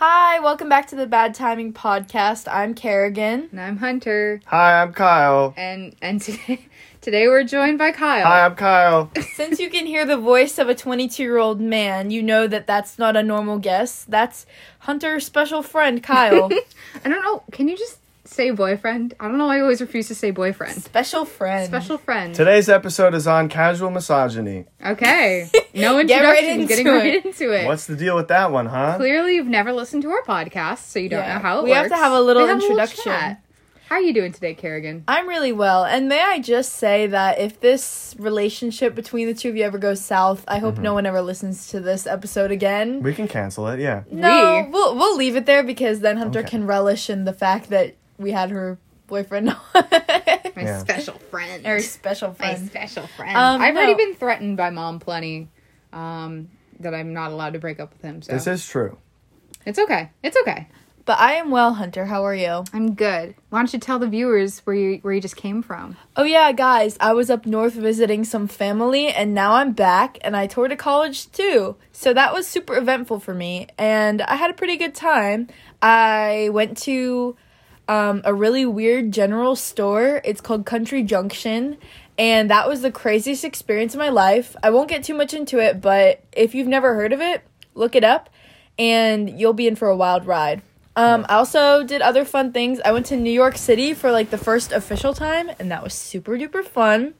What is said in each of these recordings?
Hi, welcome back to the Bad Timing Podcast. I'm Kerrigan. And I'm Hunter. Hi, I'm Kyle. And and today today we're joined by Kyle. Hi, I'm Kyle. Since you can hear the voice of a 22 year old man, you know that that's not a normal guest. That's Hunter's special friend, Kyle. I don't know. Can you just say boyfriend? I don't know. why I always refuse to say boyfriend. special friend. Special friend. Today's episode is on casual misogyny. Okay. No Get introduction. right into getting it. right into it. What's the deal with that one, huh? Clearly, you've never listened to our podcast, so you don't Yeah. know how it We works. have to have a little We have introduction. chat. how are you doing today, Kerrigan? I'm really well. And may I just say that if this relationship between the two of you ever goes south, I hope no mm-hmm. one ever listens to this episode again. We can cancel it, yeah. No, We- we'll we'll leave it there because then Hunter Okay. can relish in the fact that we had her boyfriend. My Yeah. special friend. Her special friend. My special friend. Um, I've already been threatened by mom plenty. Um, that I'm not allowed to break up with him. So This is true. it's okay. It's okay. But I am well, Hunter. How are you? I'm good. Why don't you tell the viewers where you where you just came from? Oh yeah, guys, I was up north visiting some family and now I'm back and I toured a college too. So that was super eventful for me and I had a pretty good time. I went to um, a really weird general store. It's called Country Junction and that was the craziest experience of my life. I won't get too much into it, but if you've never heard of it, look it up and you'll be in for a wild ride. Um, I also did other fun things. I went to New York City for like the first official time, and that was super duper fun.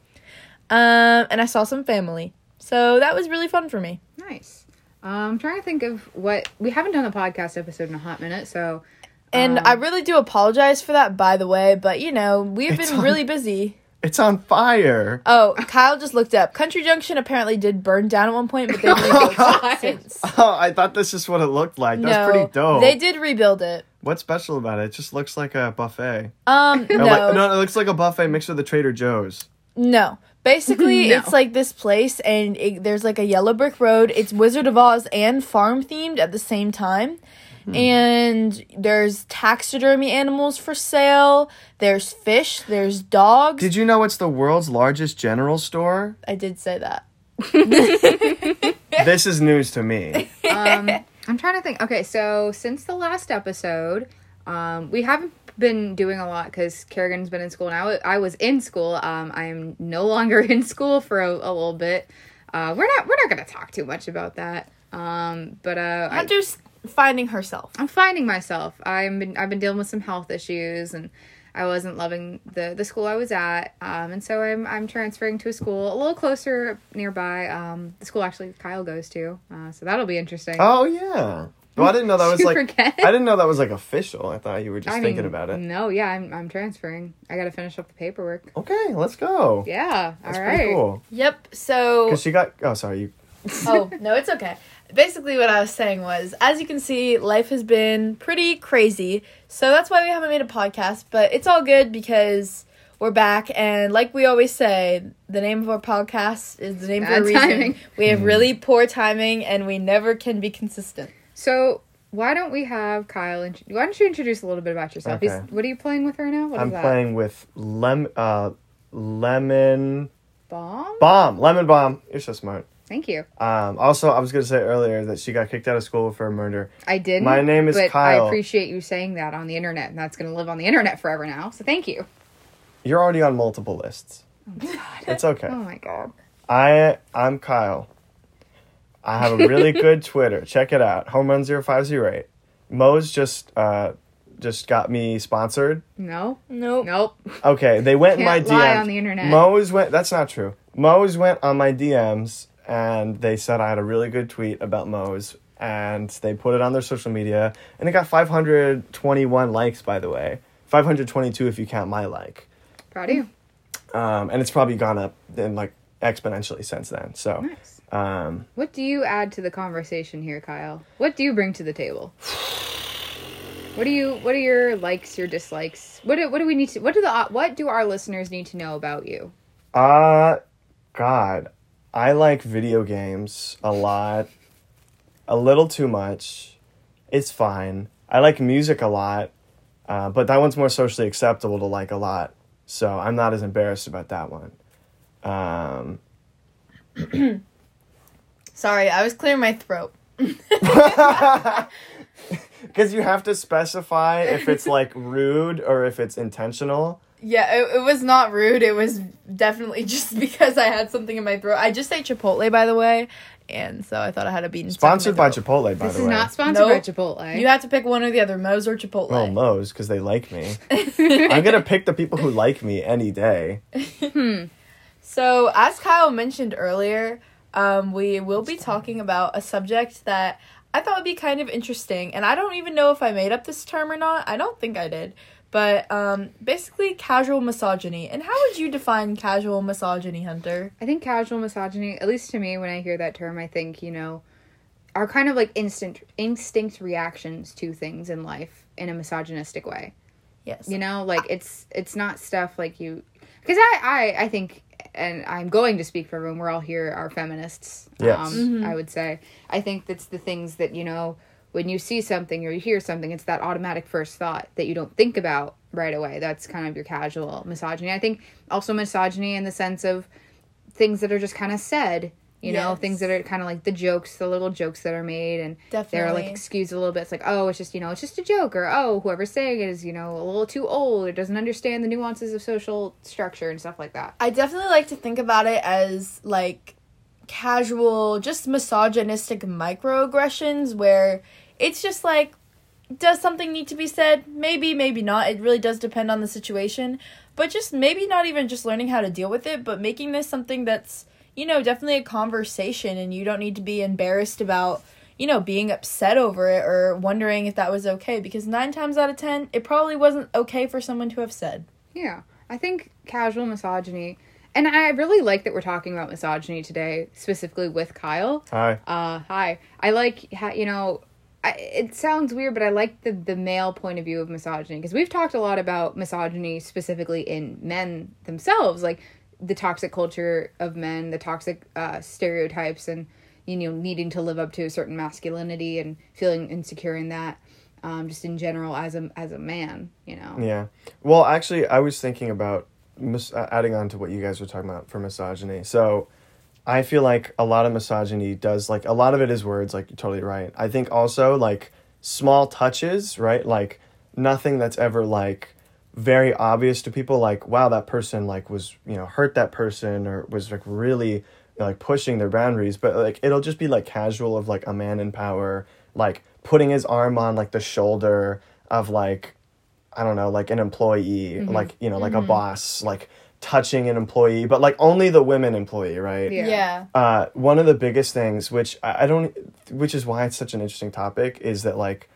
Um, and I saw some family, so that was really fun for me. Nice. Um, I'm trying to think of what we haven't done a podcast episode in a hot minute, so And Um, I really do apologize for that, by the way. But you know, we've been on- really busy. It's on fire. Oh, Kyle just looked up. Country Junction apparently did burn down at one point, but they rebuilt it since. Oh, I thought this is what it looked like. That's no, pretty dope. they did rebuild it. What's special about it? It just looks like a buffet. Um, No, no, like- no, it looks like a buffet mixed with the Trader Joe's. No. Basically, No. it's like this place, and it, there's like a yellow brick road. It's Wizard of Oz and farm themed at the same time. And there's taxidermy animals for sale. There's fish. There's dogs. Did you know it's the world's largest general store? I did say that. this is news to me. um, I'm trying to think. Okay, so since the last episode, um, we haven't been doing a lot because Kerrigan's been in school now. I was in school. Um, I'm no longer in school for a, a little bit. Uh, we're not we're not gonna talk too much about that. Um, but uh, Hunter's finding herself. I'm finding myself. I'm been I've been dealing with some health issues and I wasn't loving the the school I was at. Um, and so I'm I'm transferring to a school a little closer nearby. Um, the school actually Kyle goes to. Uh, so that'll be interesting. Oh yeah. Well, I didn't know that was like. forget? I didn't know that was like official. I thought you were just I thinking mean, about it. No, yeah, I'm I'm transferring. I got to finish up the paperwork. Okay, let's go. Yeah, That's all pretty right. cool. Yep. So. Cause she got. Oh, sorry. You. oh, no, it's okay. Basically, what I was saying was, as you can see, life has been pretty crazy. So that's why we haven't made a podcast, but it's all good because we're back. And like we always say, the name of our podcast is the name for a reason. timing. We have really poor timing and we never can be consistent. So why don't we have Kyle? int- Why don't you introduce a little bit about yourself? He's- Okay. what are you playing with right now? What is I'm that? playing with lem. Uh, lemon balm. balm. Lemon balm. You're so smart. Thank you. Um. Also, I was gonna say earlier that she got kicked out of school for a murder. I didn't. My name is but Kyle. I appreciate you saying that on the internet, and that's going to live on the internet forever now. So thank you. You're already on multiple lists. Oh my god. It's okay. Oh my god. I I'm Kyle. I have a really good Twitter. Check it out. Home run 0508. Moe's just uh just got me sponsored. No. Nope. Nope. Okay, they went in my Can't lie DMs. on the internet. Moe's went that's not true. Moe's went on my DMs and they said I had a really good tweet about Moe's and they put it on their social media and it got 521 likes by the way. 522 if you count my like. Proud of you. Um and it's probably gone up in like exponentially since then. So Nice. um What do you add to the conversation here, Kyle? What do you bring to the table? What do you? What are your likes, your dislikes? What do, what do we need to? What do the what do our listeners need to know about you? Uh, God, I like video games a lot. A little too much. It's fine. I like music a lot, uh, but that one's more socially acceptable to like a lot. So I'm not as embarrassed about that one. Um, Sorry, I was clearing my throat. because you have to specify if it's like rude or if it's intentional. Yeah, it, it was not rude. It was definitely just because I had something in my throat. I just ate Chipotle, by the way, and so I thought I had a bean. stuck in my Sponsored by. Chipotle, by This the is way. not sponsored by Nope. Chipotle. You have to pick one or the other, Moe's or Chipotle. well, Moe's because they like me. I'm gonna pick the people who like me any day. So, as Kyle mentioned earlier, um, we will be talking about a subject that I thought would be kind of interesting, and I don't even know if I made up this term or not. I don't think I did. But um, basically, casual misogyny. And how would you define casual misogyny, Hunter? I think casual misogyny, at least to me, when I hear that term, I think, you know, are kind of like instant instinct reactions to things in life in a misogynistic way. Yes. You know, like it's it's not stuff like you because I, I I think and I'm going to speak for everyone. We're all here are feminists. Yes. Um, I would say. I think that's the things that you know when you see something or you hear something, it's that automatic first thought that you don't think about right away. That's kind of your casual misogyny. I think also misogyny in the sense of things that are just kind of said. You know, things that are kind of like the jokes, the little jokes that are made, and they're like excused a little bit. It's like, oh, it's just you know, it's just a joke, or oh, whoever's saying it is you know a little too old, or doesn't understand the nuances of social structure and stuff like that. I definitely like to think about it as like casual, just misogynistic microaggressions where it's just like, does something need to be said? Maybe, maybe not. It really does depend on the situation. But just maybe not even just learning how to deal with it, but making this something that's, you know, definitely a conversation and you don't need to be embarrassed about, you know, being upset over it or wondering if that was okay because nine times out of ten, it probably wasn't okay for someone to have said. Yeah, I think casual misogyny, and I really like that we're talking about misogyny today, specifically with Kyle. Hi. Uh, hi. I like, you know, I, it sounds weird, but I like the the male point of view of misogyny because we've talked a lot about misogyny specifically in men themselves, like the toxic culture of men, the toxic uh, stereotypes, and you know needing to live up to a certain masculinity and feeling insecure in that. Um, just in general, as a as a man, you know. Yeah. Well, actually, I was thinking about mis- adding on to what you guys were talking about for misogyny. So, I feel like a lot of misogyny does like a lot of it is words. Like you're totally right. I think also like small touches, right? Like nothing that's ever like very obvious to people. Like wow, that person like was you know hurt that person or was like really like pushing their boundaries. But like it'll just be like casual of like a man in power like putting his arm on like the shoulder of like I don't know, like an employee, like you know, like a boss, like touching an employee, but like only the women employee, right? Yeah. yeah. Uh, one of the biggest things, which I I don't, which is why it's such an interesting topic, is that like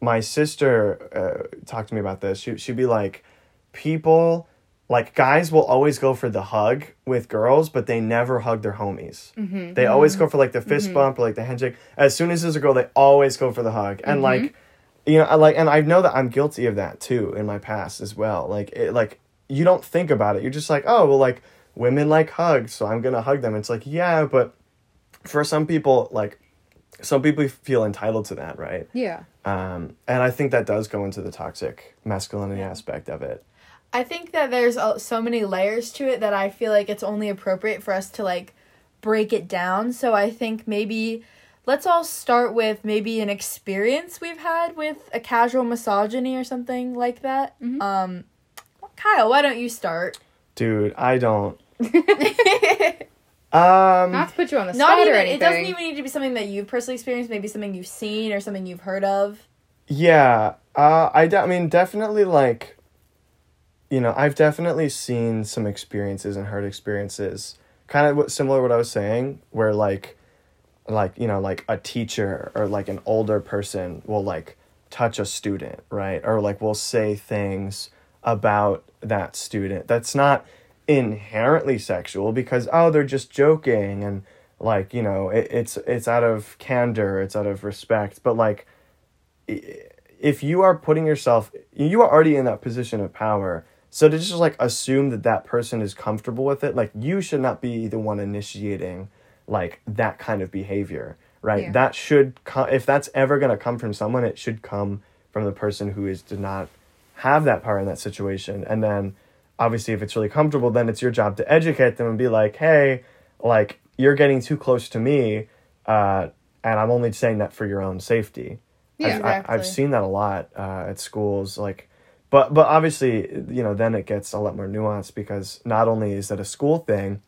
my sister uh, talked to me about this. She she'd be like, people, like guys will always go for the hug with girls, but they never hug their homies. Mm-hmm. They always go for like the fist bump or like the handshake. As soon as there's a girl, they always go for the hug, and Mm-hmm. like, you know, I like, and I know that I'm guilty of that too in my past as well. Like, it, like you don't think about it. You're just like, oh well, like women like hugs, so I'm gonna hug them. It's like, yeah, but for some people, like some people feel entitled to that, right? Yeah. Um, and I think that does go into the toxic masculinity aspect of it. I think that there's so many layers to it that I feel like it's only appropriate for us to like break it down. So I think maybe let's all start with maybe an experience we've had with a casual misogyny or something like that. Um Kyle, why don't you start? Dude, I don't. um, Not to put you on the Not spot even or it doesn't even need to be something that you've personally experienced, maybe something you've seen or something you've heard of. Yeah, uh, I, de- I mean, definitely like, you know, I've definitely seen some experiences and heard experiences, kind of what, similar to what I was saying, where like, like you know, like a teacher or like an older person will like touch a student, right, or like will say things about that student that's not inherently sexual because oh they're just joking and like you know it, it's it's out of candor it's out of respect. But like if you are putting yourself you are already in that position of power. So to just like assume that that person is comfortable with it like you should not be the one initiating like that kind of behavior right Yeah. that should co- if that's ever going to come from someone it should come from the person who is did not have that power in that situation and then obviously if it's really comfortable then it's your job to educate them and be like hey like you're getting too close to me uh, and i'm only saying that for your own safety Yeah. I've, Exactly. I've seen that a lot uh, at schools. Like, but but obviously, you know, then it gets a lot more nuanced because not only is that a school thing,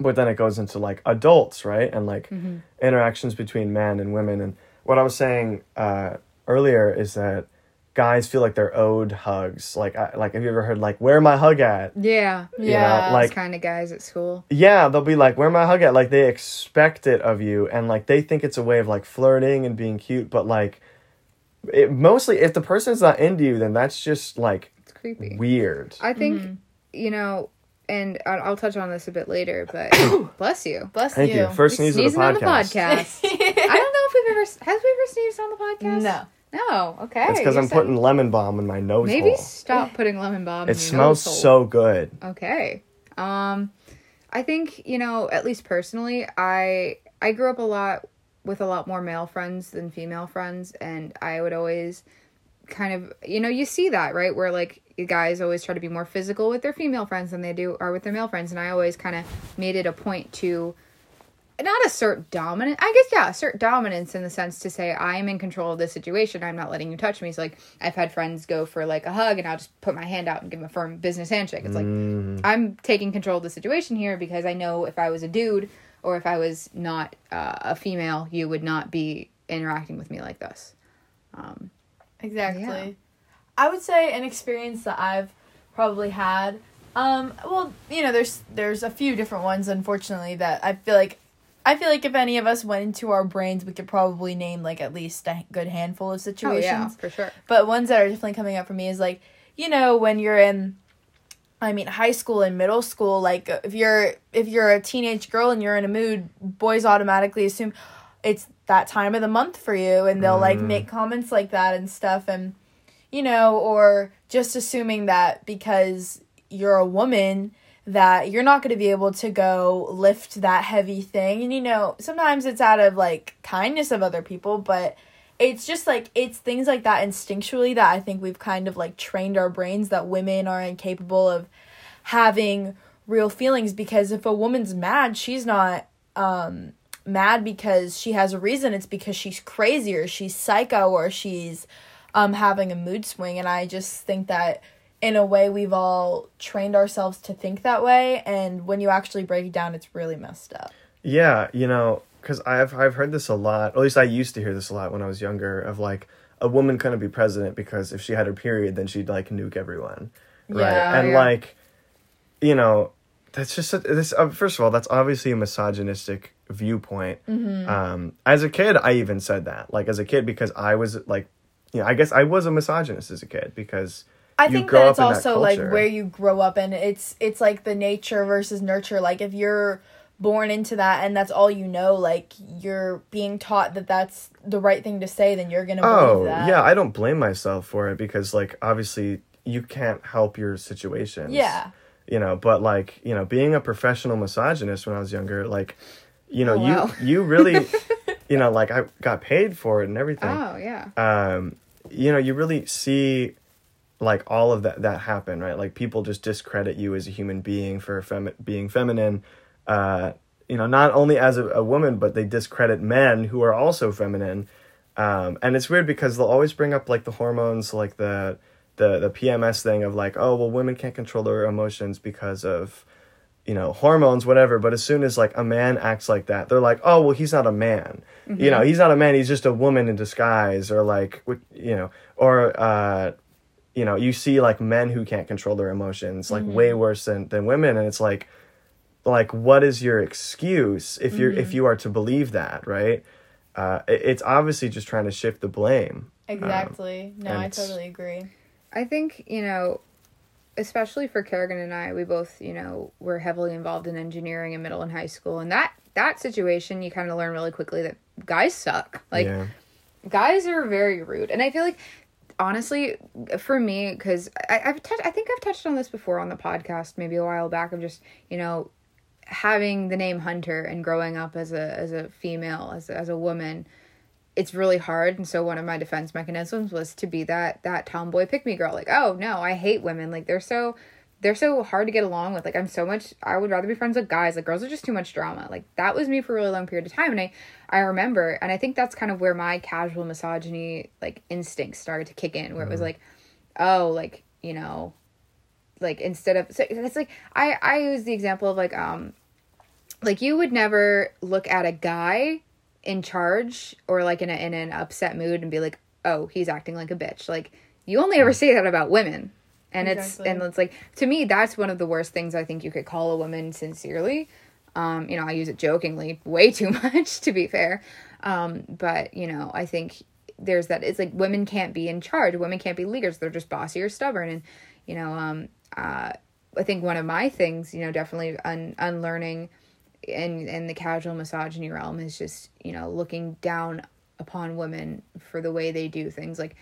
but then it goes into like adults, right, and like Mm-hmm. interactions between men and women. And what I was saying uh, earlier is that guys feel like they're owed hugs. Like, I, like have you ever heard like, "Where my hug at?" Yeah. You Yeah. know, Those like kind of guys at school. yeah, they'll be like, "Where my hug at?" Like they expect it of you, and like they think it's a way of like flirting and being cute. But like, it mostly if the person's not into you, then that's just like It's creepy. weird. I think, Mm-hmm. you know, and I'll, I'll touch on this a bit later, but bless you. Bless Thank you. First You're sneeze of the sneezing on the podcast. podcast. I don't know if we've ever, has we ever sneezed on the podcast? No. No, okay. It's because I'm saying- putting lemon balm in my nose Maybe hole. stop putting lemon balm in It your smells nose hole. so good. Okay. Um I think, you know, at least personally, I I grew up a lot with a lot more male friends than female friends and I would always kind of you know, you see that, right? Where like guys always try to be more physical with their female friends than they do are with their male friends and I always kind of made it a point to not assert dominant i guess yeah assert dominance in the sense to say i'm in control of this situation. I'm not letting you touch me. So like i've had friends go for like a hug and i'll just put my hand out and give them a firm business handshake. It's like i'm taking control of the situation here because i know if i was a dude or if i was not uh, a female you would not be interacting with me like this. Exactly. Yeah. I would say an experience that I've probably had. Um, well, you know, there's there's a few different ones, unfortunately, that I feel like I feel like if any of us went into our brains, we could probably name like at least a good handful of situations. oh situations. yeah for sure But ones that are definitely coming up for me is like, you know, when you're in I mean high school and middle school, like if you're if you're a teenage girl and you're in a mood, boys automatically assume it's that time of the month for you and they'll like make comments like that and stuff and you know, or just assuming that because you're a woman that you're not going to be able to go lift that heavy thing. And you know sometimes it's out of like kindness of other people but it's just like it's things like that instinctually that I think we've kind of like trained our brains that women are incapable of having real feelings because if a woman's mad she's not um mad because she has a reason. It's because she's crazy or she's psycho or she's um having a mood swing and I just think that in a way we've all trained ourselves to think that way and when you actually break it down it's really messed up. Yeah, you know, because I've I've heard this a lot. At least I used to hear this a lot when I was younger. Of like a woman couldn't be president because if she had her period, then she'd like nuke everyone, right? Yeah, and yeah. like, you know, that's just a, this. Uh, first of all, that's obviously a misogynistic viewpoint. Mm-hmm. Um, as a kid, I even said that. Like as a kid, because I was like, know, I guess I was a misogynist as a kid because. I think that it's in that also like where you grow up and it's it's like the nature versus nurture. Like if you're born into that and that's all you know, like you're being taught that that's the right thing to say, then you're gonna Oh that. yeah, I don't blame myself for it because like obviously you can't help your situation. Yeah. You know, but like, you know, being a professional misogynist when I was younger, like, you oh, know, Oh, wow. you you really you know, like I got paid for it and everything. oh yeah Um, you know, you really see like all of that that happen, right? Like people just discredit you as a human being for femi- being feminine. Uh, you know, not only as a, a woman, but they discredit men who are also feminine. Um, and it's weird because they'll always bring up like the hormones, like the the the PMS thing of like, oh well, women can't control their emotions because of you know hormones, whatever. But as soon as like a man acts like that, they're like, oh well, he's not a man. You know, he's not a man. He's just a woman in disguise, or like, you know, or uh, you know, you see like men who can't control their emotions, like way worse than than women, and it's like, like what is your excuse if you're if you are to believe that, right? Uh, it- it's obviously just trying to shift the blame. Exactly. no, I totally agree. I think, you know, especially for Kerrigan and I, we both, you know, were heavily involved in engineering in middle and high school. And that that situation you kind of learn really quickly that guys suck. Like yeah. guys are very rude. And I feel like honestly, for me, because I've touched, I think I've touched on this before on the podcast, maybe a while back. of just, you know, having the name Hunter and growing up as a as a female, as a, as a woman, it's really hard. And so one of my defense mechanisms was to be that that tomboy pick me girl. Like, oh no, I hate women. Like they're so they're so hard to get along with. Like I'm so much I would rather be friends with guys. Like girls are just too much drama. Like that was me for a really long period of time and I I remember and I think that's kind of where my casual misogyny like instincts started to kick in where it was like oh like, you know, like instead of so it's like I I use the example of like um like you would never look at a guy in charge or like in a in an upset mood and be like, "Oh, he's acting like a bitch." Like you only ever say that about women. And Exactly. it's and it's like to me that's one of the worst things I think you could call a woman sincerely. Um, you know, I use it jokingly, way too much to be fair. Um, but you know, I think there's that it's like women can't be in charge, women can't be leaders, they're just bossy or stubborn and you know, um uh I think one of my things, you know, definitely un- unlearning in in the casual misogyny realm is just you know looking down upon women for the way they do things. Like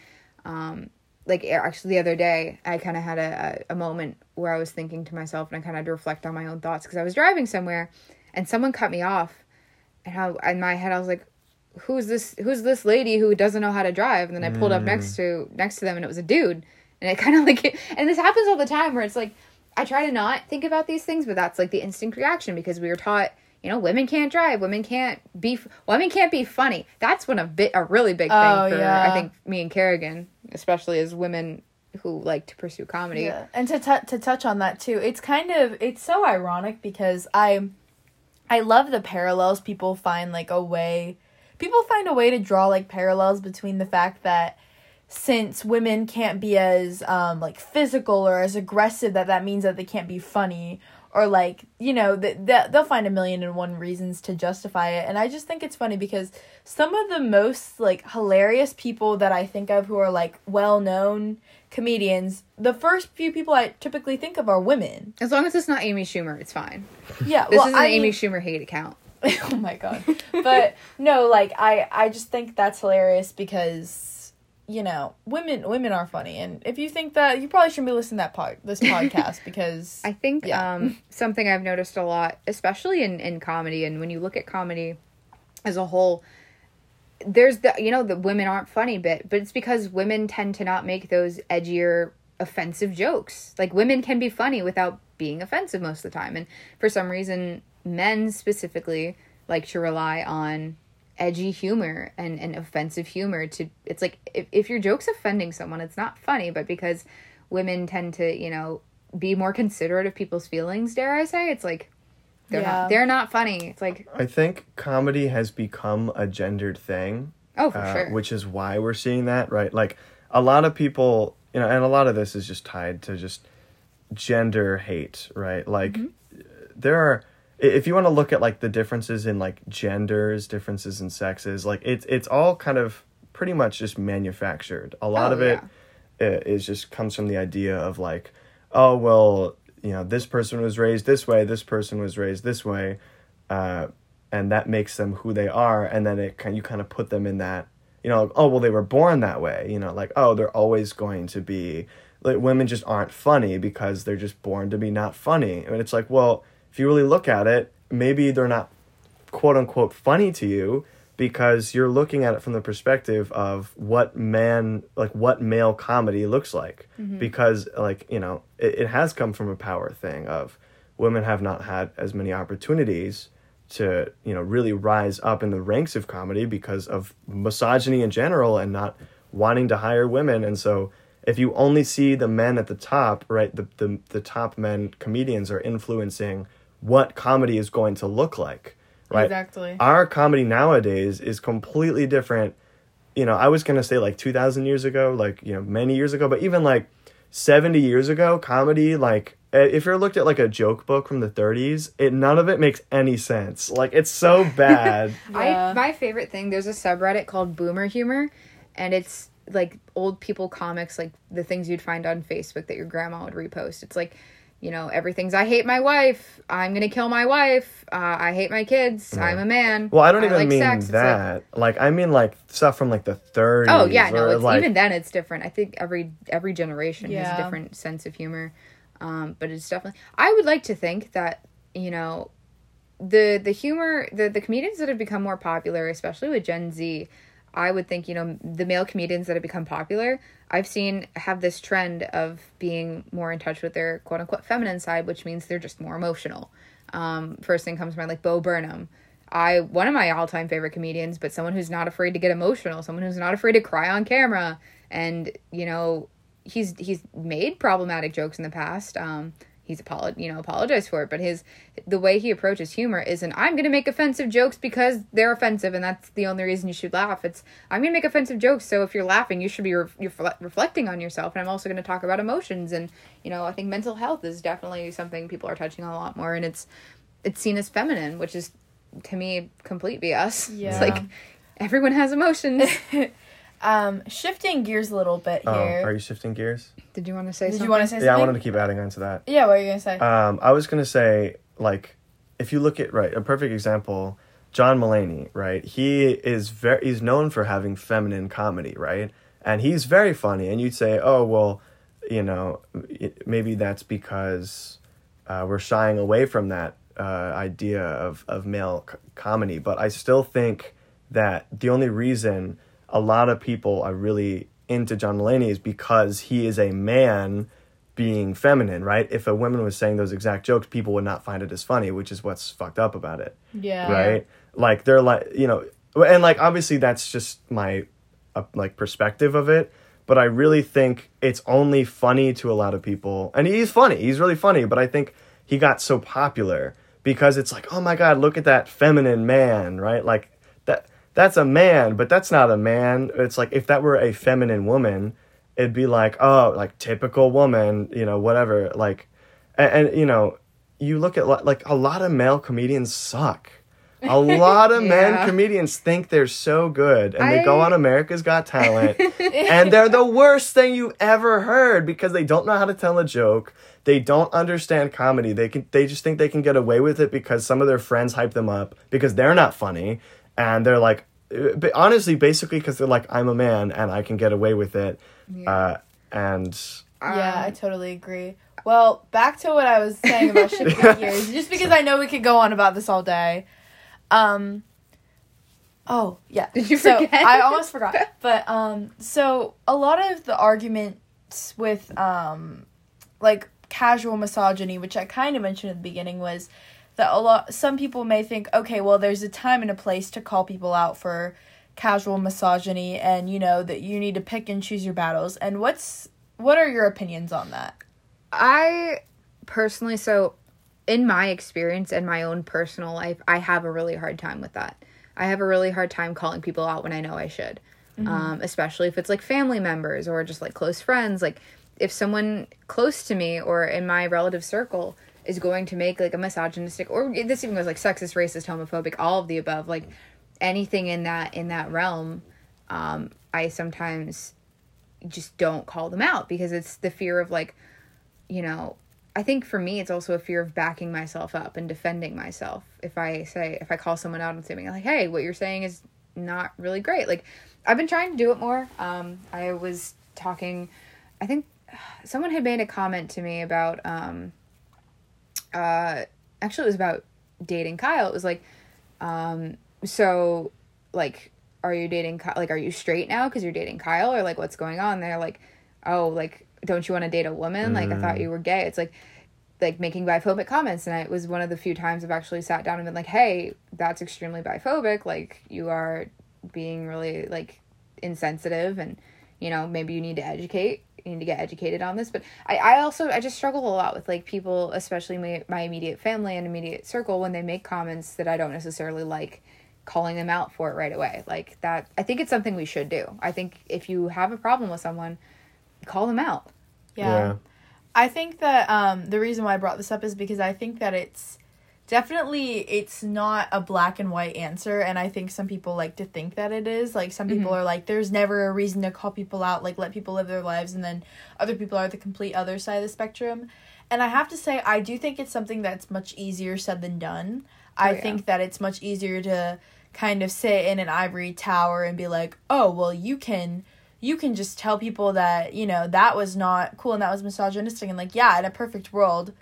um like actually the other day i kind of had a, a, moment where i was thinking to myself and i kind of had to reflect on my own thoughts because i was driving somewhere and someone cut me off and I, in my head i was like who's this who's this lady who doesn't know how to drive? And then i pulled up next to next to them and it was a dude. And it kind of like and this happens all the time where it's like I try to not think about these things, but that's like the instinct reaction because we were taught, you know, women can't drive, women can't be, women can't be funny. That's one a bit a really big thing Oh, for yeah. I think me and Kerrigan, especially as women who like to pursue comedy. Yeah, and to t- to touch on that too, it's kind of it's so ironic because I I love the parallels people find like a way people find a way to draw like parallels between the fact that since women can't be as um like physical or as aggressive that that means that they can't be funny or like you know that that they'll find a million and one reasons to justify it and i just think it's funny because some of the most like hilarious people that i think of who are like well known comedians the first few people i typically think of are women As long as it's not Amy Schumer, it's fine. yeah This well, is an I Amy mean- Schumer hate account. oh my god but no like i i just think that's hilarious because you know women women are funny and if you think that you probably shouldn't be listening to that pod this podcast because I think Yeah. um, something I've noticed a lot, especially in, in comedy, and when you look at comedy as a whole, there's the you know the women aren't funny bit, but it's because women tend to not make those edgier, offensive jokes. Like women can be funny without being offensive most of the time, and for some reason, men specifically like to rely on edgy humor and, and offensive humor to it's like if, if your joke's offending someone it's not funny but because women tend to you know be more considerate of people's feelings dare i say it's like they're Yeah. not they're not funny it's like I think comedy has become a gendered thing, oh for uh, sure which is why we're seeing that, right? Like a lot of people, you know, and a lot of this is just tied to just gender hate, right? Like Mm-hmm. there are i- if you want to look at like the differences in like genders, differences in sexes, like it's it's all kind of pretty much just manufactured. A lot Oh, of it i- is just comes from the idea of like, oh well, you know, this person was raised this way, this person was raised this way, uh, and that makes them who they are, and then it kind you kind of put them in that, you know, oh well, they were born that way, you know, like oh they're always going to be like women just aren't funny because they're just born to be not funny, and it's like well, if you really look at it, maybe they're not quote unquote funny to you because you're looking at it from the perspective of what man like what male comedy looks like. Mm-hmm. Because like you know it, it has come from a power thing of women have not had as many opportunities to you know really rise up in the ranks of comedy because of misogyny in general and not wanting to hire women. And so if you only see the men at the top right the the, the top men comedians are influencing what comedy is going to look like right Exactly. our comedy nowadays is completely different you know i was going to say like 2000 years ago like you know many years ago but even like 70 years ago comedy like eh, if you're looked at like a joke book from the 30s it none of it makes any sense like it's so bad Yeah. I my favorite thing. There's a subreddit called Boomer Humor, and it's like old people comics, like the things you'd find on Facebook that your grandma would repost. It's like, you know, everything's I hate my wife. I'm gonna kill my wife. Uh, I hate my kids. I'm a man. well i don't even like mean sex." It's like- that like, i mean like stuff from like the 30s oh yeah, no. It's, like, even then, it's different. I think every every generation has a different sense of humor, um, but it's definitely. I would like to think that you know the the humor the the comedians that have become more popular especially with gen z I would think, you know, the male comedians that have become popular, I've seen have this trend of being more in touch with their quote unquote feminine side, which means they're just more emotional. Um, first thing comes to mind, like Bo Burnham. I one of my all time favorite comedians, but someone who's not afraid to get emotional, someone who's not afraid to cry on camera, and you know, he's he's made problematic jokes in the past. Um, he's apolog- you know apologized for it but his the way he approaches humor isn't i'm going to make offensive jokes because they're offensive and that's the only reason you should laugh. It's i'm going to make offensive jokes so if you're laughing you should be re- you're reflecting on yourself and i'm also going to talk about emotions and you know i think mental health is definitely something people are touching on a lot more and it's it's seen as feminine which is to me complete bs Yeah. it's like everyone has emotions Um, shifting gears a little bit Oh, here. are you shifting gears? did you want to say Did something you want to say something? Yeah, I wanted to keep adding on to that. Yeah, what are you gonna say? Um, I was gonna say like if you look at right a perfect example, John Mulaney, right? He is very he's known for having feminine comedy, right? And he's very funny. And you'd say, oh well, you know, it, maybe that's because uh, we're shying away from that uh, idea of of male c- comedy. But I still think that the only reason a lot of people are really into John Mulaney is because he is a man being feminine, right? If a woman was saying those exact jokes, people would not find it as funny, which is what's fucked up about it, yeah. right? Like they're like, you know, and like obviously that's just my uh, like perspective of it, but I really think it's only funny to a lot of people. And he's funny. He's really funny, but I think he got so popular because it's like, "Oh my god, look at that feminine man," right? Like that's a man, but that's not a man. It's like if that were a feminine woman, it'd be like, oh, like typical woman, you know, whatever. Like, and, and you know, you look at like a lot of male comedians suck. A lot of men comedians think they're so good, and they go on America's Got Talent, and they're the worst thing you ever heard because they don't know how to tell a joke. They don't understand comedy. They can they just think they can get away with it because some of their friends hype them up because they're not funny, and they're like, uh, but honestly, basically because they're like, I'm a man and I can get away with it, uh, and Yeah, I totally agree. Well, back to what I was saying about shifting gears, just because I know we could go on about this all day. Um. Oh yeah. Did you so forget? I almost forgot. But um, so a lot of the arguments with um, like casual misogyny, which I kind of mentioned at the beginning, was that a lot some people may think, okay, well, there's a time and a place to call people out for casual misogyny, and you know that you need to pick and choose your battles. And what's what are your opinions on that? I personally, so in my experience and my own personal life, I have a really hard time with that. I have a really hard time calling people out when I know I should, um, especially if it's like family members or just like close friends. Like if someone close to me or in my relative circle is going to make like a misogynistic or this even goes like sexist, racist, homophobic, all of the above, like anything in that in that realm, um, I sometimes just don't call them out because it's the fear of like you know, I think for me, it's also a fear of backing myself up and defending myself. If I say, if I call someone out and saying like, "Hey, what you're saying is not really great," like I've been trying to do it more. Um, I was talking, I think someone had made a comment to me about, um, uh, actually, it was about dating Kyle. It was like, um, so like, are you dating Ky- like, are you straight now because you're dating Kyle, or like, what's going on there? Like, oh, like, don't you want to date a woman? Like, I thought you were gay. It's like, like making biphobic comments, and it was one of the few times I've actually sat down and been like, hey, that's extremely biphobic. Like, you are being really like insensitive, and you know, maybe you need to educate. You need to get educated on this. But I, I also I just struggle a lot with like people, especially my my immediate family and immediate circle, when they make comments that I don't necessarily like calling them out for it right away. Like that I think it's something we should do. I think if you have a problem with someone, call them out. yeah. I think that um, the reason why I brought this up is because I think that it's definitely it's not a black and white answer, and I think some people like to think that it is. Like some people mm-hmm. are like, "There's never a reason to call people out. Like let people live their lives," and then other people are the complete other side of the spectrum. And I have to say, I do think it's something that's much easier said than done. Oh, I yeah. think that it's much easier to kind of sit in an ivory tower and be like, "Oh, well, you can." you can just tell people that you know that was not cool and that was misogynistic and like yeah in a perfect world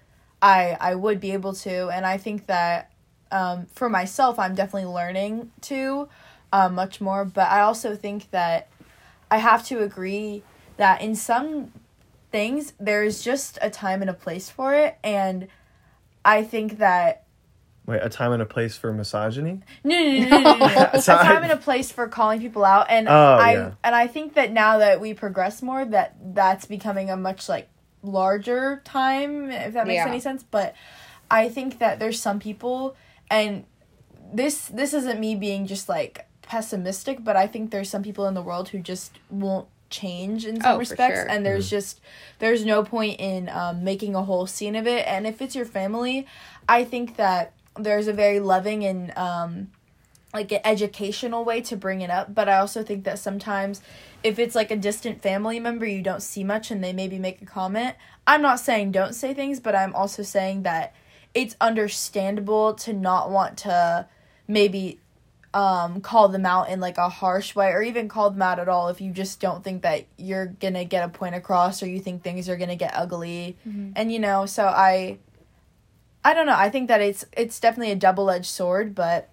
i i would be able to and i think that um for myself i'm definitely learning to uh, much more. But I also think that I have to agree that in some things there's just a time and a place for it, and I think that Wait, a time and a place for misogyny? no, no, no, no, no, no, a time and a place for calling people out, and Oh, I yeah. and I think that now that we progress more, that that's becoming a much like larger time, if that makes Yeah. any sense. But I think that there's some people, and this this isn't me being just like pessimistic, but I think there's some people in the world who just won't change in some Oh, respects, sure. and there's just there's no point in um, making a whole scene of it. And if it's your family, I think that there's a very loving and um, like an educational way to bring it up but i also think that sometimes if it's like a distant family member you don't see much and they maybe make a comment. I'm not saying don't say things but i'm also saying that it's understandable to not want to maybe um, call them out in like a harsh way or even call them out at all if you just don't think that you're gonna get a point across or you think things are gonna get ugly. And you know so i i don't know. I think that it's it's definitely a double-edged sword but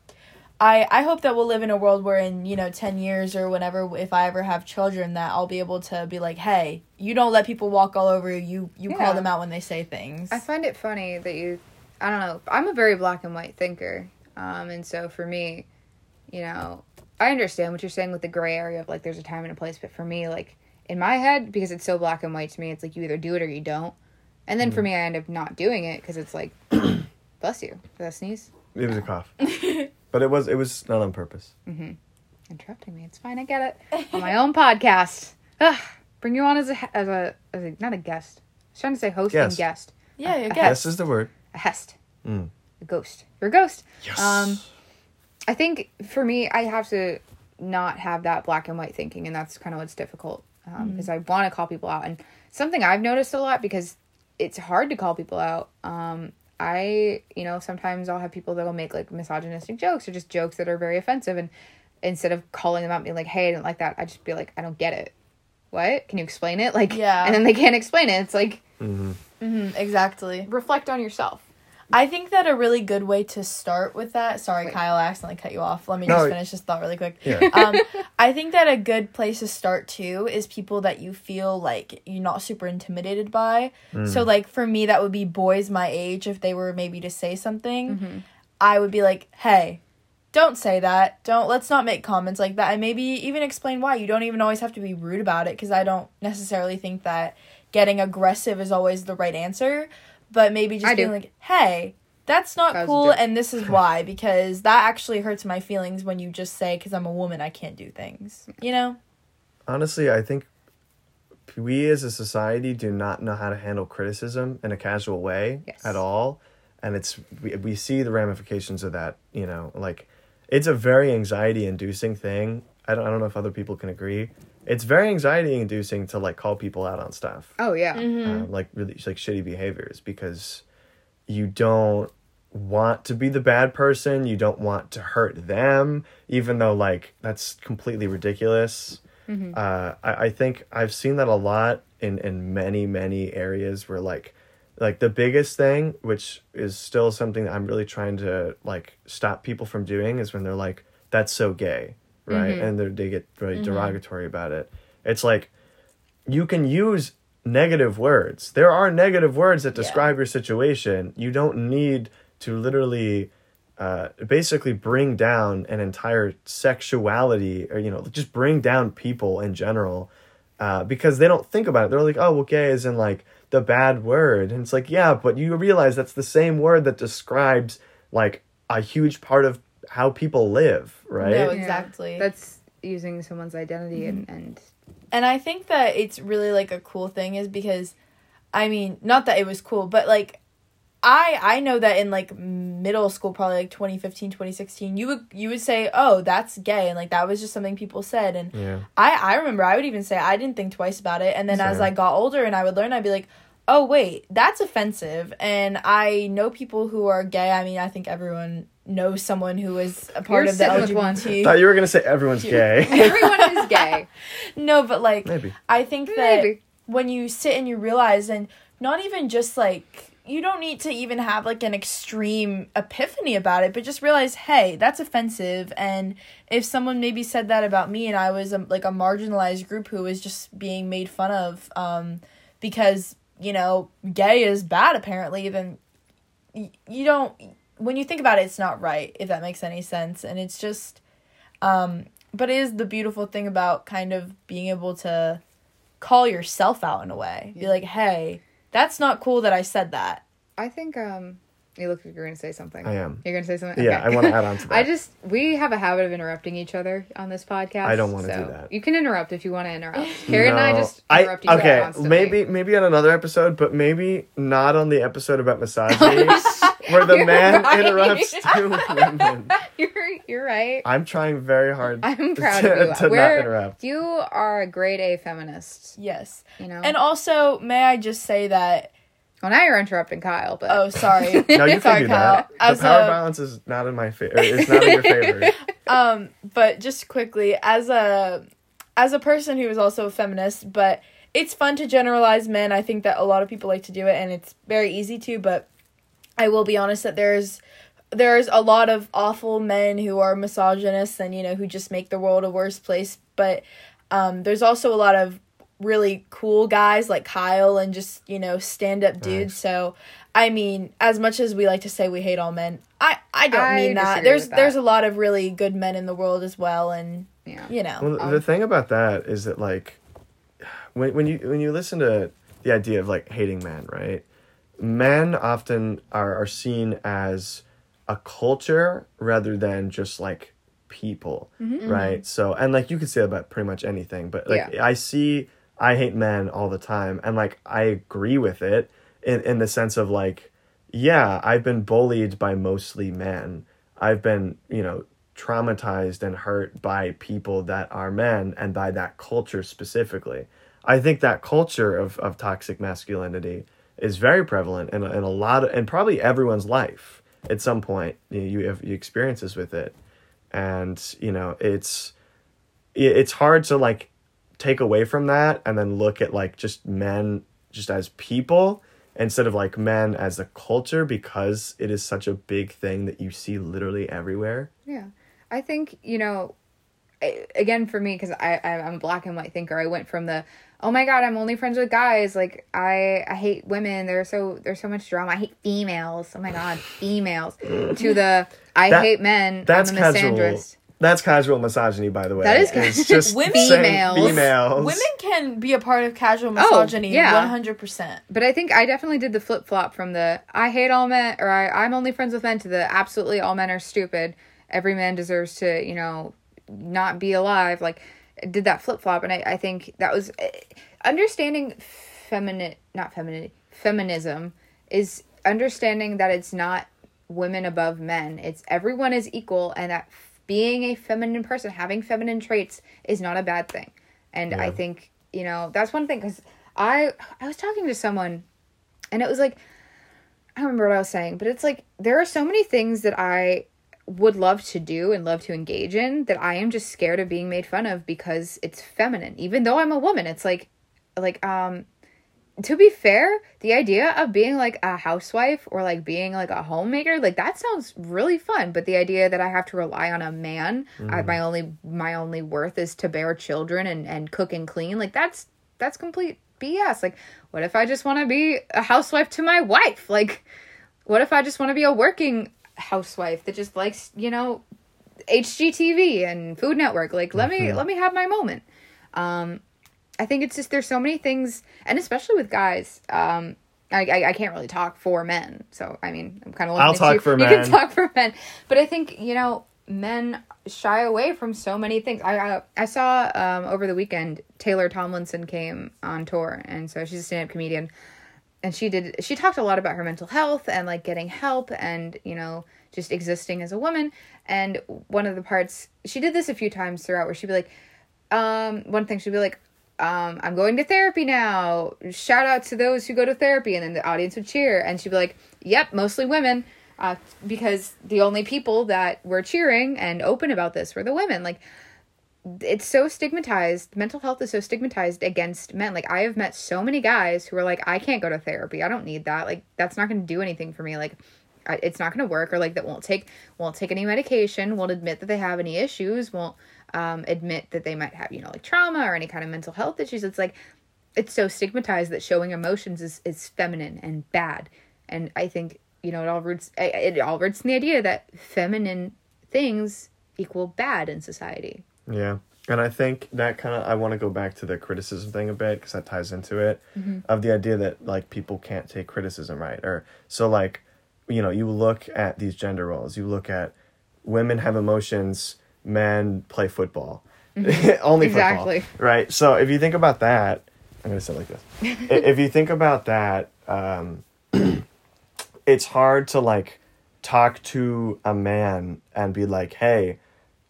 I, I hope that we'll live in a world where in you know 10 years or whenever if i ever have children that i'll be able to be like hey you don't let people walk all over you you, you Yeah. call them out when they say things I find it funny that you, I don't know, I'm a very black and white thinker. Um, and so for me, you know, I understand what you're saying with the gray area of like there's a time and a place, but for me, like in my head, because it's so black and white to me, it's like you either do it or you don't. And then for me, I end up not doing it because it's like, bless you, did I sneeze? It was a cough. but it was it was not on purpose. Mm-hmm. Interrupting me, it's fine, I get it. On my own podcast. Ugh, bring you on as a, as a, as a, not a guest. I was trying to say host Guest. and guest. yeah you Yes. This guess is the word. A hest. Mm. A ghost. You're a ghost. Yes. Um, I think for me, I have to not have that black and white thinking, and that's kind of what's difficult because I want to call people out. And something I've noticed a lot because it's hard to call people out. Um, I, you know, sometimes I'll have people that'll make like misogynistic jokes or just jokes that are very offensive, and instead of calling them out, and being like, "Hey, I didn't like that," I just be like, "I don't get it. What? Can you explain it?" Like, Yeah. and then they can't explain it. It's like Mhm, exactly reflect on yourself. I think that a really good way to start with that sorry Wait. kyle I accidentally cut you off let me No, just finish this thought really quick Yeah. um, I think that a good place to start too is people that you feel like you're not super intimidated by. So like for me, that would be boys my age. If they were maybe to say something, I would be like, "Hey, don't say that. Don't let's not make comments like that." And maybe even explain why. You don't even always have to be rude about it because I don't necessarily think that getting aggressive is always the right answer. But maybe just I being do. like, "Hey." That's not That cool, and this is why. Because that actually hurts my feelings when you just say, "Because I'm a woman, I can't do things." You know? Honestly, I think we as a society do not know how to handle criticism in a casual way Yes. at all. And it's we, we see the ramifications of that, you know, like it's a very anxiety inducing thing. I don't I don't know if other people can agree. It's very anxiety inducing to like call people out on stuff. Oh yeah. um, like really like shitty behaviors because you don't want to be the bad person. You don't want to hurt them even though like that's completely ridiculous. Uh, I, I think i've seen that a lot in in many many areas where like like the biggest thing which is still something that i'm really trying to like stop people from doing is when they're like that's so gay right and they're, they get really derogatory about it it's like you can use negative words. There are negative words that describe your situation. You don't need to literally uh, basically bring down an entire sexuality or, you know, just bring down people in general uh, because they don't think about it. They're like, oh, well, gay is in like the bad word. And it's like, yeah, but you realize that's the same word that describes like a huge part of how people live, right? No, Yeah. exactly. That's using someone's identity and, mm-hmm. and and I think that it's really like a cool thing is because I mean, not that it was cool, but like I I know that in like middle school probably like 2015, 2016, you would you would say, "Oh, that's gay." And like that was just something people said and Yeah. I I remember I would even say I didn't think twice about it and then as I got older and I would learn I'd be like, "Oh, wait, that's offensive." And I know people who are gay. I mean, I think everyone knows someone who is a part You're of the sitting with one. LGBT. thought you were gonna say everyone's gay. everyone is gay. no, but like Maybe. I think that Maybe. when you sit and you realize, and not even just like you don't need to even have like an extreme epiphany about it, but just realize, hey, that's offensive. And if someone maybe said that about me, and I was a, like a marginalized group who was just being made fun of, um, because you know, gay is bad apparently, then y- you don't. When you think about it, it's not right. If that makes any sense, and it's just, um, but it is the beautiful thing about kind of being able to call yourself out in a way. Be like, hey that's not cool that I said that. I think um you look like you're gonna say something. I am. You're gonna say something? Yeah, I wanna add on to that. I just we have a habit of interrupting each other on this podcast. I don't wanna do that. You can interrupt if you want to interrupt. Carrie and I No. just interrupt each okay, other constantly. maybe maybe on another episode, but maybe not on the episode about misogyny, where the You're man right. interrupts two women. you're you're right. I'm trying very hard. I'm proud to, of you. to not We're- interrupt. You are a grade A feminist. Yes. You know. And also, may I just say that well, now you're interrupting Kyle, but oh sorry. No, you Sorry, can do Kyle. that. As the power a- balance is not in my favor. It's not in your favor. um but just quickly as a as a person who is also a feminist but it's fun to generalize men i think that a lot of people like to do it and it's very easy to but i will be honest that there's there's a lot of awful men who are misogynists and you know who just make the world a worse place but um there's also a lot of really cool guys like Kyle and just you know stand up dudes Nice. so I mean as much as we like to say we hate all men I I don't I mean that there's that. there's a lot of really good men in the world as well and yeah. you know Well, Um, the thing about that is that like when when you when you listen to the idea of like hating men, right? Men often are are seen as a culture rather than just like people, Mm-hmm. right? So and like you could say about pretty much anything, but like Yeah. I see I hate men all the time and like I agree with it in in the sense of like yeah, I've been bullied by mostly men. I've been, you know, traumatized and hurt by people that are men and by that culture specifically. I think that culture of, of toxic masculinity is very prevalent in, in a lot of, and probably everyone's life at some point. You, you have you experiences with it. And, you know, it's, it's hard to like take away from that and then look at like just men just as people instead of like men as a culture because it is such a big thing that you see literally everywhere. Yeah. I think, you know, again for me because I, I I'm a black and white thinker. I went from the oh my god I'm only friends with guys like I I hate women they're so there's so much drama I hate females oh my god females to the I That- hate men That's I'm a casual. misandrist. That's casual misogyny, by the way. That is It's casual. just Women- saying Females. females. women can be a part of casual misogyny yeah. 100% But I think I definitely did the flip flop from the I hate all men or I, I'm only friends with men to the absolutely all men are stupid. Every man deserves to, you know, not be alive. Like, did that flip flop. And I, I think that was eh, understanding feminine, not feminine, feminism is understanding that it's not women above men. It's everyone is equal and that being a feminine person, having feminine traits is not a bad thing. And I think, you know, that's one thing cuz I I was talking to someone and it was like I don't remember what I was saying, but it's like there are so many things that I would love to do and love to engage in that I am just scared of being made fun of because it's feminine. Even though I'm a woman, it's like like um to be fair, the idea of being like a housewife or like being like a homemaker, like that sounds really fun. But the idea that I have to rely on a man, I, my only my only worth is to bear children and and cook and clean, like that's that's complete BS. Like, what if I just want to be a housewife to my wife? Like, what if I just want to be a working housewife that just likes you know HGTV and Food Network? Like, let me mm-hmm. let me have my moment. Um, I think it's just there's so many things, and especially with guys. Um, I, I, I can't really talk for men, so I mean I'm kind of. I'll talk for you men. can talk for men, but I think you know men shy away from so many things. I I, I saw um, over the weekend Taylor Tomlinson came on tour, and so she's a stand up comedian, and she did she talked a lot about her mental health and like getting help and you know just existing as a woman. And one of the parts she did this a few times throughout, where she'd be like, um, one thing she'd be like, um, I'm going to therapy now. Shout out to those who go to therapy. And then the audience would cheer. And she'd be like, yep, mostly women. Uh, because the only people that were cheering and open about this were the women. Like, it's so stigmatized. Mental health is so stigmatized against men. Like I have met so many guys who are like, I can't go to therapy. I don't need that. Like that's not going to do anything for me. Like it's not going to work. Or like that won't take won't take any medication. Won't admit that they have any issues. Won't um, admit that they might have you know like trauma or any kind of mental health issues. It's like it's so stigmatized that showing emotions is is feminine and bad. And I think you know it all roots it all roots in the idea that feminine things equal bad in society. Yeah. And I think that kind of I want to go back to the criticism thing a bit because that ties into it of the idea that like people can't take criticism right or so like you know you look at these gender roles you look at women have emotions men play football only Exactly. football right so if you think about that I'm gonna say like this if you think about that um, it's hard to like talk to a man and be like hey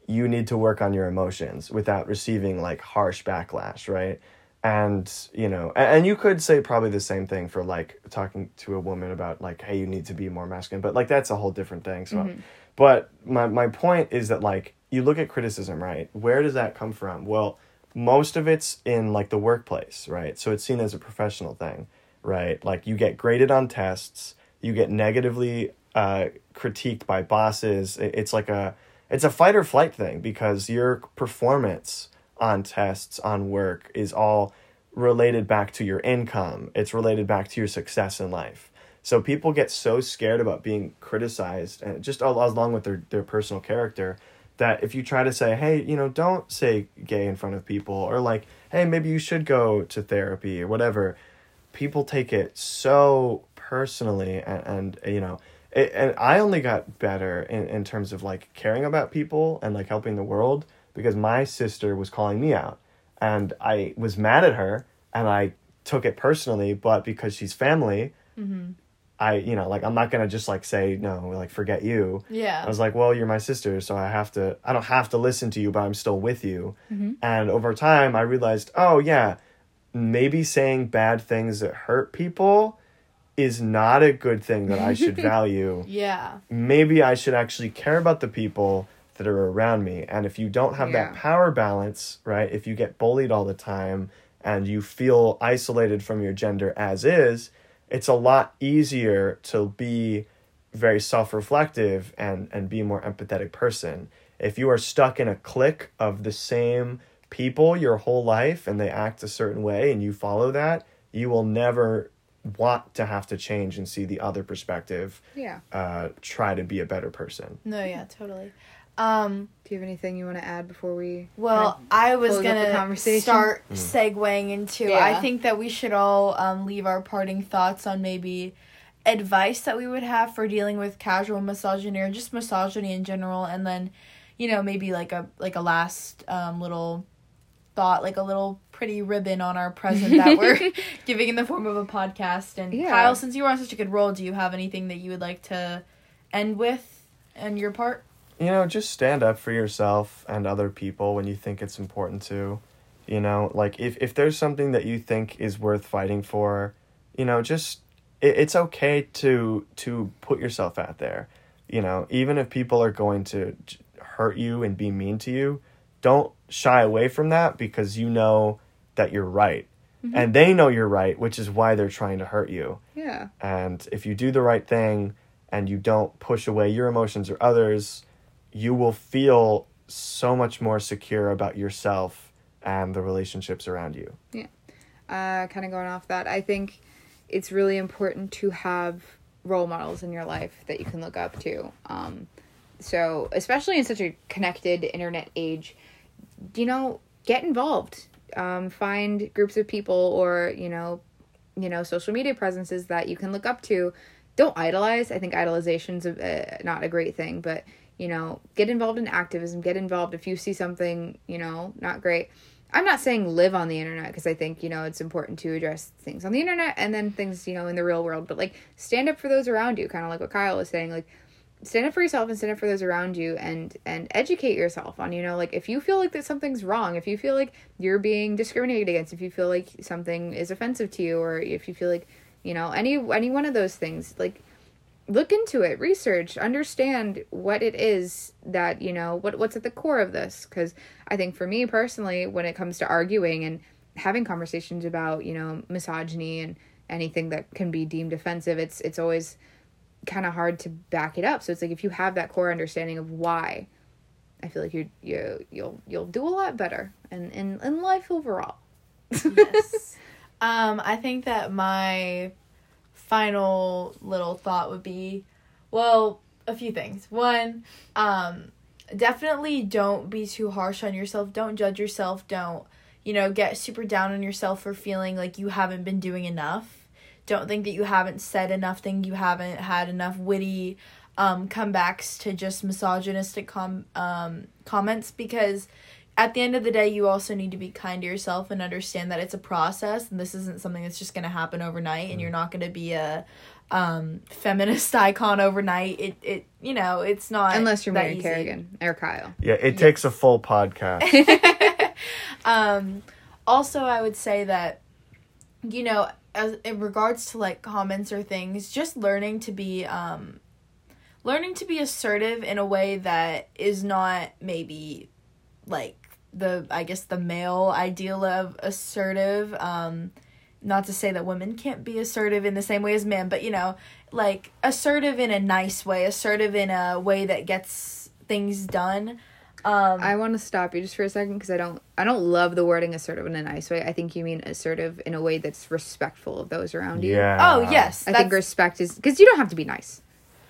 you need to work on your emotions without receiving like harsh backlash, right? And you know, a- and, you could say probably the same thing for like talking to a woman about like, hey, you need to be more masculine, but like that's a whole different thing. So, but my my point is that like you look at criticism, right? Where does that come from? Well, most of it's in like the workplace, right? So it's seen as a professional thing, right? Like you get graded on tests, you get negatively uh, critiqued by bosses. It's like a it's a fight or flight thing because your performance on tests on work is all related back to your income. It's related back to your success in life. So people get so scared about being criticized and just along with their, their personal character that if you try to say, hey, you know, don't say gay in front of people or like, hey, maybe you should go to therapy or whatever, people take it so personally and, and you know, it, and I only got better in, in terms of like caring about people and like helping the world because my sister was calling me out and I was mad at her and I took it personally, but because she's family, mm-hmm. I, you know, like I'm not gonna just like say no, like forget you. Yeah. I was like, well, you're my sister, so I have to. I don't have to listen to you, but I'm still with you. Mm-hmm. And over time, I realized, oh yeah, maybe saying bad things that hurt people is not a good thing that I should value. Yeah. Maybe I should actually care about the people that are around me. And if you don't have that power balance, right? If you get bullied all the time and you feel isolated from your gender as is, it's a lot easier to be very self-reflective and and be a more empathetic person. If you are stuck in a clique of the same people your whole life and they act a certain way and you follow that, you will never want to have to change and see the other perspective Yeah. uh, try to be a better person. No, yeah, totally. Um, Do you have anything you want to add before we? well, I was close up the gonna conversation? start segueing into. Yeah. I think that we should all um, leave our parting thoughts on maybe advice that we would have for dealing with casual misogyny or just misogyny in general, and then, you know, maybe like a like a last um, little thought, like a little pretty ribbon on our present that we're giving in the form of a podcast. And Yeah. Kyle, since you were on such a good roll, do you have anything that you would like to end with and your part? You know, just stand up for yourself and other people when you think it's important to. You know, like if, if there's something that you think is worth fighting for, you know, just it, it's okay to to put yourself out there. You know, even if people are going to hurt you and be mean to you, don't shy away from that because you know that you're right. Mm-hmm. And they know you're right, which is why they're trying to hurt you. Yeah. And if you do the right thing and you don't push away your emotions or others, you will feel so much more secure about yourself and the relationships around you. Yeah. Uh, kind of going off that, I think it's really important to have role models in your life that you can look up to. Um, so, especially in such a connected internet age, you know, get involved. Um, find groups of people or you know, you know, social media presences that you can look up to. Don't idolize. I think idolization's a, uh, not a great thing, but you know, get involved in activism. Get involved if you see something you know not great. I'm not saying live on the internet because I think, you know, it's important to address things on the internet and then things, you know, in the real world, but like stand up for those around you, kind of like what Kyle was saying, like stand up for yourself and stand up for those around you and and educate yourself on, you know, like if you feel like that something's wrong, if you feel like you're being discriminated against, if you feel like something is offensive to you or if you feel like, you know, any any one of those things, like look into it, research, understand what it is that, you know, what what's at the core of this cuz I think for me personally when it comes to arguing and having conversations about, you know, misogyny and anything that can be deemed offensive, it's it's always kind of hard to back it up. So it's like if you have that core understanding of why, I feel like you you you'll you'll do a lot better in in, in life overall. yes. Um, I think that my final little thought would be, well, a few things. One, um, definitely don't be too harsh on yourself. Don't judge yourself. Don't, you know, get super down on yourself for feeling like you haven't been doing enough. Don't think that you haven't said enough. Think you haven't had enough witty um, comebacks to just misogynistic com- um, comments because at the end of the day, you also need to be kind to yourself and understand that it's a process and this isn't something that's just going to happen overnight and you're not going to be a um, feminist icon overnight. It, it, you know, it's not. Unless you're that married easy. Kerrigan or Kyle. Yeah, it takes a full podcast. um, also, I would say that, you know, as in regards to like comments or things, just learning to be, um, learning to be assertive in a way that is not maybe like the I guess the male ideal of assertive. Um, not to say that women can't be assertive in the same way as men, but you know, like assertive in a nice way, assertive in a way that gets things done. Um, I want to stop you just for a second because I don't I don't love the wording assertive in a nice way. I think you mean assertive in a way that's respectful of those around you. Yeah. oh yes, I think respect is because you don't have to be nice.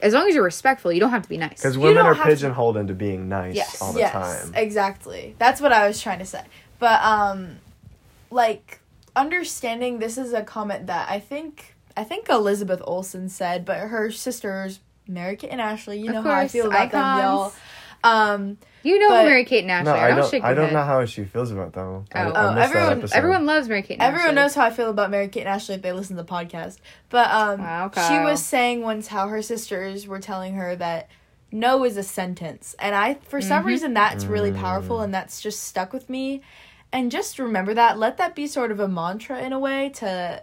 As long as you're respectful, you don't have to be nice. Because women are have to- pigeonholed into being nice yes, all the yes, time. exactly. That's what I was trying to say. But um, like understanding this is a comment that I think I think Elizabeth Olsen said, but her sisters Mary Kate and Ashley. You Of know how I feel about them, y'all. Icons. Um, You know But- Mary Kate and Ashley. no, I don't. shake I don't know how she feels about them. I, Oh. I Oh, missed that everyone- Everyone loves Mary Kate and Everyone Ashley. knows how I feel about Mary Kate and Ashley if they listen to the podcast. But um Wow, she was saying once how her sisters were telling her that no is a sentence. And I for some Mm-hmm. reason that's really powerful and that's just stuck with me. And just remember that. Let that be sort of a mantra in a way to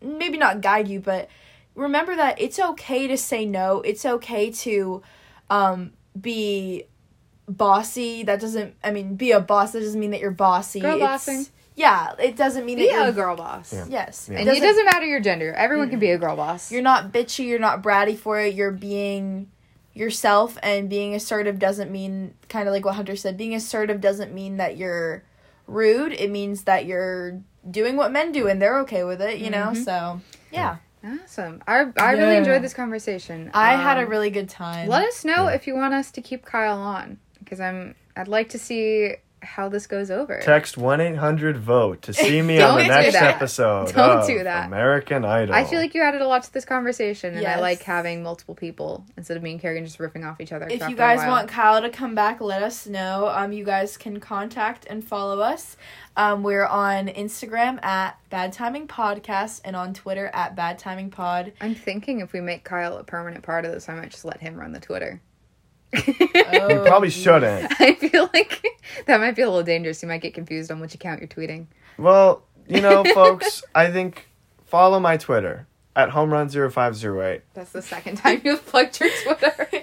maybe not guide you, but remember that it's okay to say no. It's okay to um be bossy. That doesn't I mean be a boss that doesn't mean that you're bossy. Girl It's- bossing. Yeah, it doesn't mean Be that you're a girl boss. Yeah. Yes. Yeah. And it doesn't matter your gender. Everyone can be a girl boss. You're not bitchy, you're not bratty for it, you're being yourself and being assertive doesn't mean kind of like what Hunter said, being assertive doesn't mean that you're rude. It means that you're doing what men do and they're okay with it, you know? So, yeah. awesome. I I really enjoyed this conversation. I had a Um, really good time. Let us know if you want us to keep Kyle on because I'm I'd like to see how this goes over. Text one eight hundred vote to see me on the Don't do next that. episode. Don't of do that. American Idol. I feel like you added a lot to this conversation, and I like having multiple people instead of me and Kerrigan just riffing off each other. if you guys want Kyle to come back, let us know. Um, you guys can contact and follow us. Um, we're on Instagram at Bad Timing Podcast and on Twitter at Bad Timing Pod. I'm thinking if we make Kyle a permanent part of this, I might just let him run the Twitter. Oh. you probably shouldn't. I feel like that might be a little dangerous. You might get confused on which account you're tweeting. Well, you know, folks, I think follow my Twitter at home run 0508. That's the second time you've plugged your Twitter.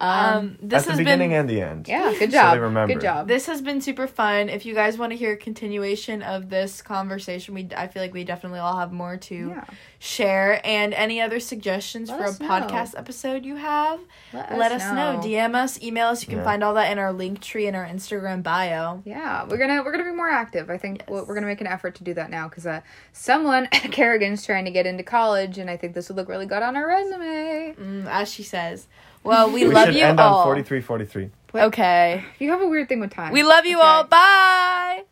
Um, Um, this at the has beginning been and the end. yeah, good So job. they remember. Good job. this has been super fun. If you guys want to hear a continuation of this conversation, we I feel like we definitely all have more to Yeah. share. And any other suggestions Let for a know. podcast episode you have, Let, let us know. DM us, email us. You can Yeah. find all that in our link tree in our Instagram bio. Yeah, we're gonna we're gonna be more active. I think Yes. we're we're gonna make an effort to do that now because uh, someone Kerrigan's trying to get into college, and I think this would look really good on our resume. Mm, as she says. Well, we, We love should you end all. on 4343. Okay. You have a weird thing with time. We love you Okay. all. Bye.